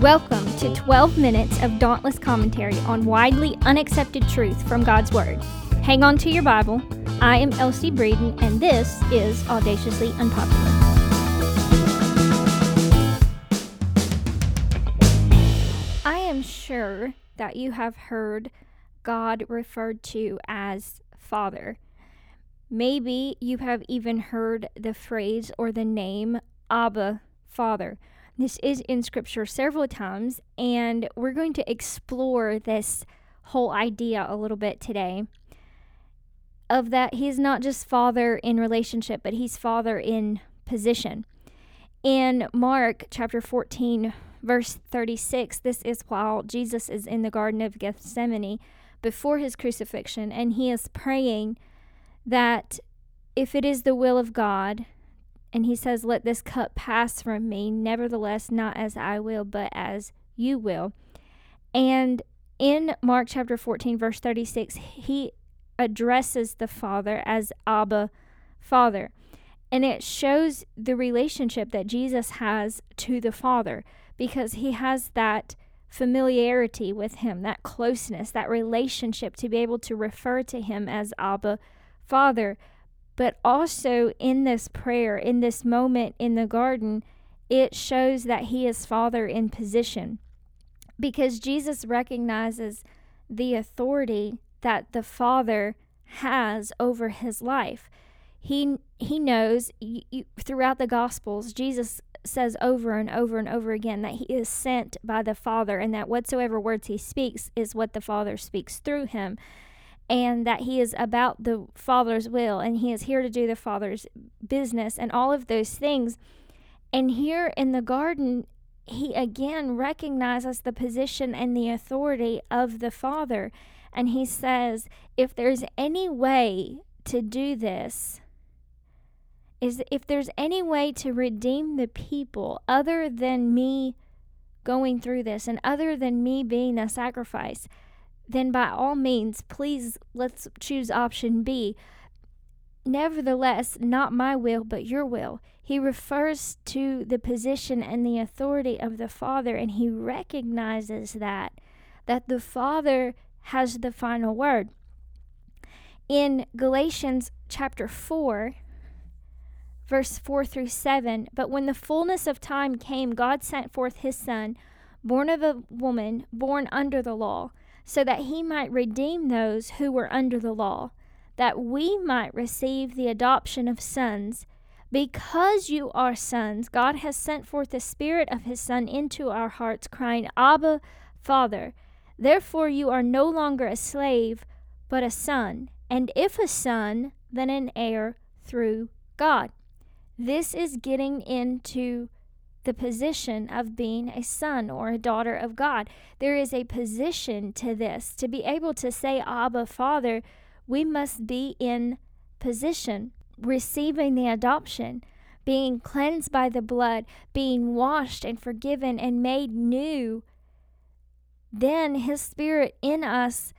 Welcome to 12 minutes of dauntless commentary on widely unaccepted truth from God's Word. Hang on to your Bible. I am Elsie Breeden, and this is Audaciously Unpopular. I am sure that you have heard God referred to as Father. Maybe you have even heard the phrase or the name Abba Father. This is in scripture several times, and we're going to explore this whole idea a little bit today of that he's not just father in relationship, but he's father in position. In Mark chapter 14, verse 36, this is while Jesus is in the Garden of Gethsemane before his crucifixion, and he is praying that if it is the will of God, and he says, Let this cup pass from me, nevertheless, not as I will, but as you will. And in Mark chapter 14, verse 36, he addresses the Father as Abba, Father. And it shows the relationship that Jesus has to the Father because he has that familiarity with him, that closeness, that relationship to be able to refer to him as Abba, Father. But also in this prayer, in this moment in the garden, it shows that he is Father in position because Jesus recognizes the authority that the Father has over his life. He he knows you, throughout the Gospels, Jesus says over and over and over again that he is sent by the Father, and that whatsoever words he speaks is what the Father speaks through him and that he is about the Father's will and he is here to do the Father's business and all of those things. And here in the garden, he again recognizes the position and the authority of the Father. And he says, if there's any way to do this, is if there's any way to redeem the people other than me going through this and other than me being a sacrifice, then by all means, please let's choose option B. Nevertheless, not my will, but your will. He refers to the position and the authority of the Father, and he recognizes that, that the Father has the final word. In Galatians chapter 4, verse 4 through 7, but when the fullness of time came, God sent forth his Son, born of a woman, born under the law so that he might redeem those who were under the law, that we might receive the adoption of sons. Because you are sons, God has sent forth the Spirit of His Son into our hearts, crying, Abba, Father. Therefore you are no longer a slave, but a son, and if a son, then an heir through God. This is getting into the position of being a son or a daughter of God. There is a position to this. To be able to say, Abba, Father, we must be in position, receiving the adoption, being cleansed by the blood, being washed and forgiven and made new. Then His Spirit in us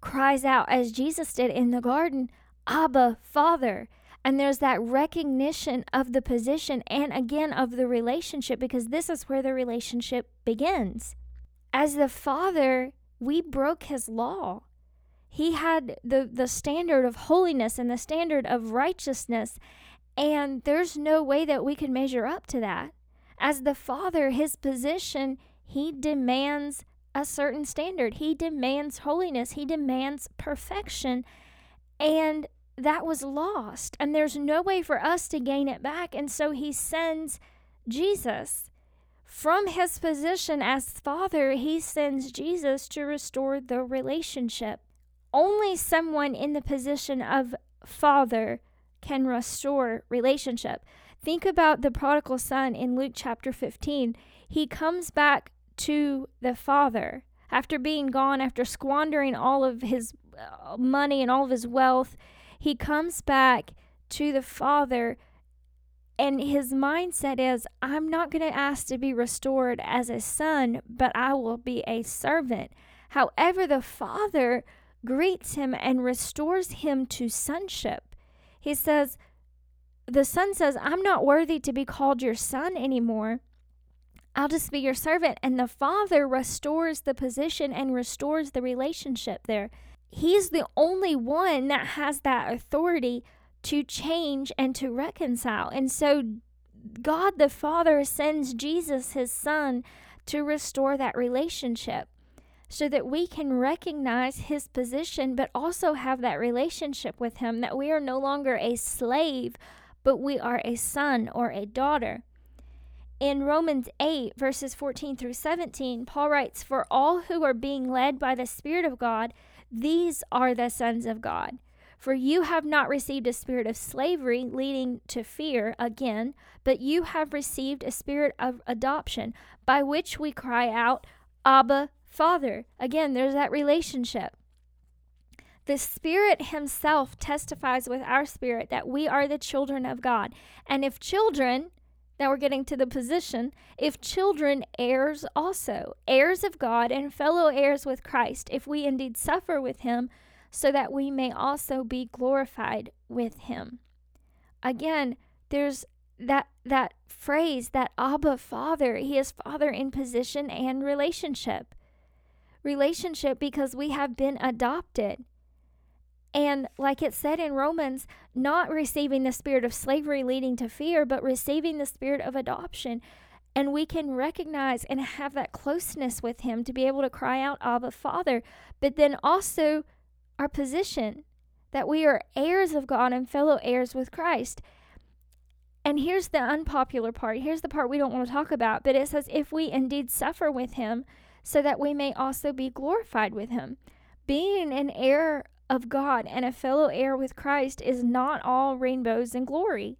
cries out, as Jesus did in the garden, Abba, Father. And there's that recognition of the position and again of the relationship because this is where the relationship begins. As the father, we broke his law. He had the, the standard of holiness and the standard of righteousness, and there's no way that we can measure up to that. As the father, his position, he demands a certain standard. He demands holiness. He demands perfection. And that was lost, and there's no way for us to gain it back. And so he sends Jesus. From his position as father, he sends Jesus to restore the relationship. Only someone in the position of father can restore relationship. Think about the prodigal son in Luke chapter 15. He comes back to the father after being gone, after squandering all of his uh, money and all of his wealth he comes back to the Father, and his mindset is I'm not going to ask to be restored as a son, but I will be a servant. However, the Father greets him and restores him to sonship. He says, The son says, I'm not worthy to be called your son anymore. I'll just be your servant. And the Father restores the position and restores the relationship there. He's the only one that has that authority to change and to reconcile. And so God the Father sends Jesus, his Son, to restore that relationship so that we can recognize his position, but also have that relationship with him, that we are no longer a slave, but we are a son or a daughter. In Romans 8, verses 14 through 17, Paul writes, For all who are being led by the Spirit of God, these are the sons of God. For you have not received a spirit of slavery leading to fear again, but you have received a spirit of adoption, by which we cry out, Abba, Father. Again, there's that relationship. The Spirit Himself testifies with our spirit that we are the children of God. And if children, now we're getting to the position, if children, heirs also, heirs of God and fellow heirs with Christ, if we indeed suffer with Him, so that we may also be glorified with him. Again, there's that that phrase that Abba Father, he is Father in position and relationship. Relationship because we have been adopted. And like it said in Romans, not receiving the spirit of slavery leading to fear, but receiving the spirit of adoption. And we can recognize and have that closeness with Him to be able to cry out, Abba, Father, but then also our position that we are heirs of God and fellow heirs with Christ. And here's the unpopular part. Here's the part we don't want to talk about. But it says, if we indeed suffer with him, so that we may also be glorified with him. Being an heir of God and a fellow heir with Christ is not all rainbows and glory.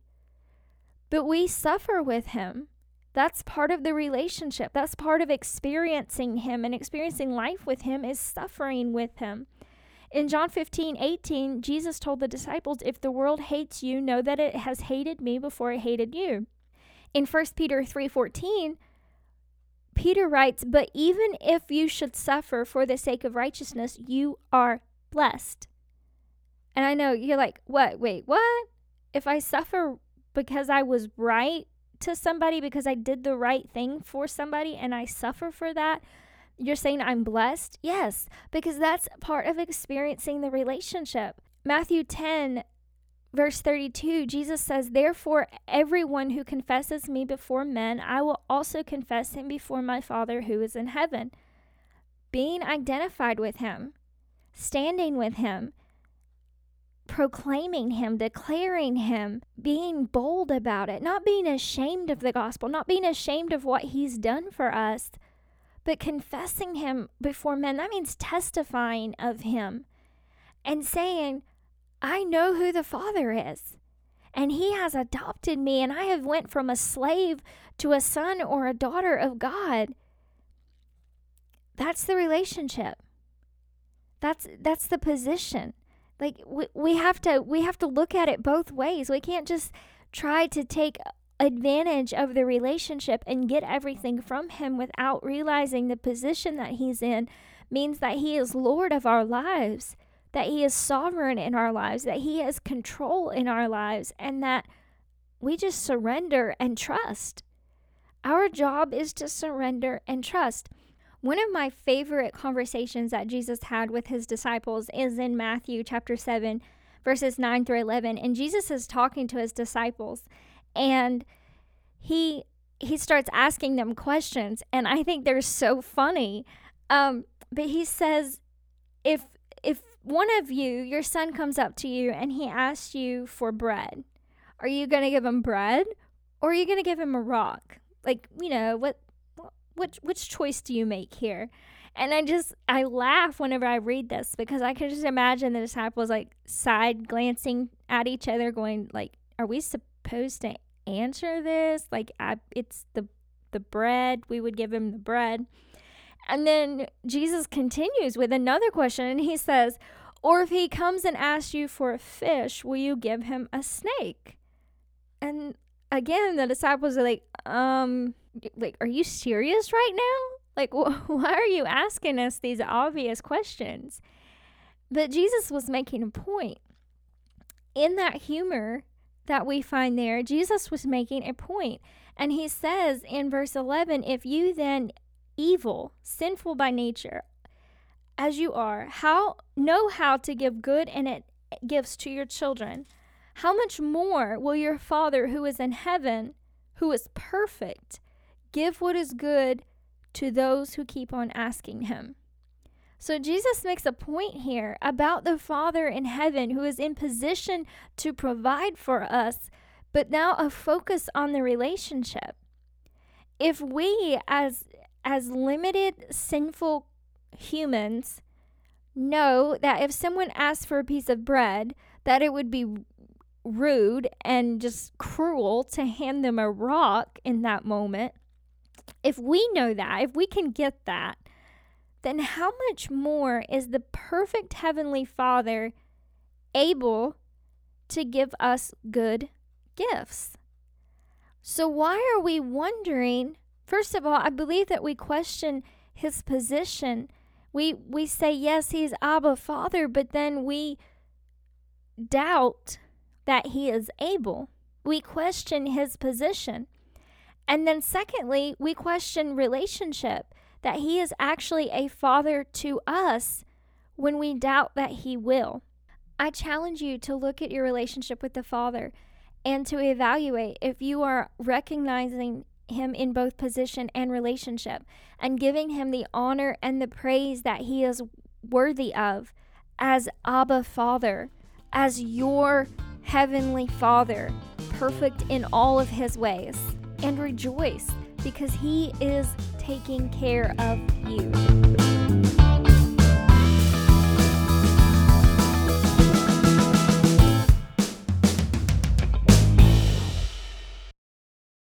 But we suffer with him. That's part of the relationship. That's part of experiencing him and experiencing life with him is suffering with him. In John 15, 18, Jesus told the disciples, If the world hates you, know that it has hated me before it hated you. In 1 Peter 3, 14, Peter writes, But even if you should suffer for the sake of righteousness, you are blessed. And I know you're like, What? Wait, what? If I suffer because I was right to somebody, because I did the right thing for somebody, and I suffer for that, you're saying I'm blessed? Yes, because that's part of experiencing the relationship. Matthew 10, verse 32, Jesus says, Therefore, everyone who confesses me before men, I will also confess him before my Father who is in heaven. Being identified with him, standing with him, proclaiming him, declaring him, being bold about it, not being ashamed of the gospel, not being ashamed of what he's done for us but confessing him before men, that means testifying of him and saying, I know who the Father is. And he has adopted me, and I have went from a slave to a son or a daughter of God. That's the relationship. That's that's the position. Like we, we have to we have to look at it both ways. We can't just try to take advantage of the relationship and get everything from him without realizing the position that he's in means that he is Lord of our lives, that he is sovereign in our lives, that he has control in our lives, and that we just surrender and trust. Our job is to surrender and trust. One of my favorite conversations that Jesus had with his disciples is in Matthew chapter 7, verses 9 through 11. And Jesus is talking to his disciples and he he starts asking them questions and i think they're so funny um, but he says if if one of you your son comes up to you and he asks you for bread are you going to give him bread or are you going to give him a rock like you know what which which choice do you make here and i just i laugh whenever i read this because i can just imagine the disciples like side glancing at each other going like are we supposed to answer this? Like, I, it's the the bread. We would give him the bread. And then Jesus continues with another question, and he says, Or if he comes and asks you for a fish, will you give him a snake? And again, the disciples are like, Um, like, are you serious right now? Like, wh- why are you asking us these obvious questions? But Jesus was making a point. In that humor, that we find there, Jesus was making a point. And he says in verse 11, If you then, evil, sinful by nature, as you are, how know how to give good and it gifts to your children, how much more will your Father who is in heaven, who is perfect, give what is good to those who keep on asking him? So Jesus makes a point here about the Father in heaven who is in position to provide for us, but now a focus on the relationship. If we as as limited sinful humans know that if someone asks for a piece of bread, that it would be rude and just cruel to hand them a rock in that moment. If we know that, if we can get that, then how much more is the perfect Heavenly Father able to give us good gifts? So, why are we wondering? First of all, I believe that we question his position. We, we say, yes, he's Abba Father, but then we doubt that he is able. We question his position. And then, secondly, we question relationship that He is actually a Father to us when we doubt that He will. I challenge you to look at your relationship with the Father and to evaluate if you are recognizing Him in both position and relationship and giving Him the honor and the praise that He is worthy of as Abba Father, as your Heavenly Father, perfect in all of His ways. And rejoice because He is taking care of you.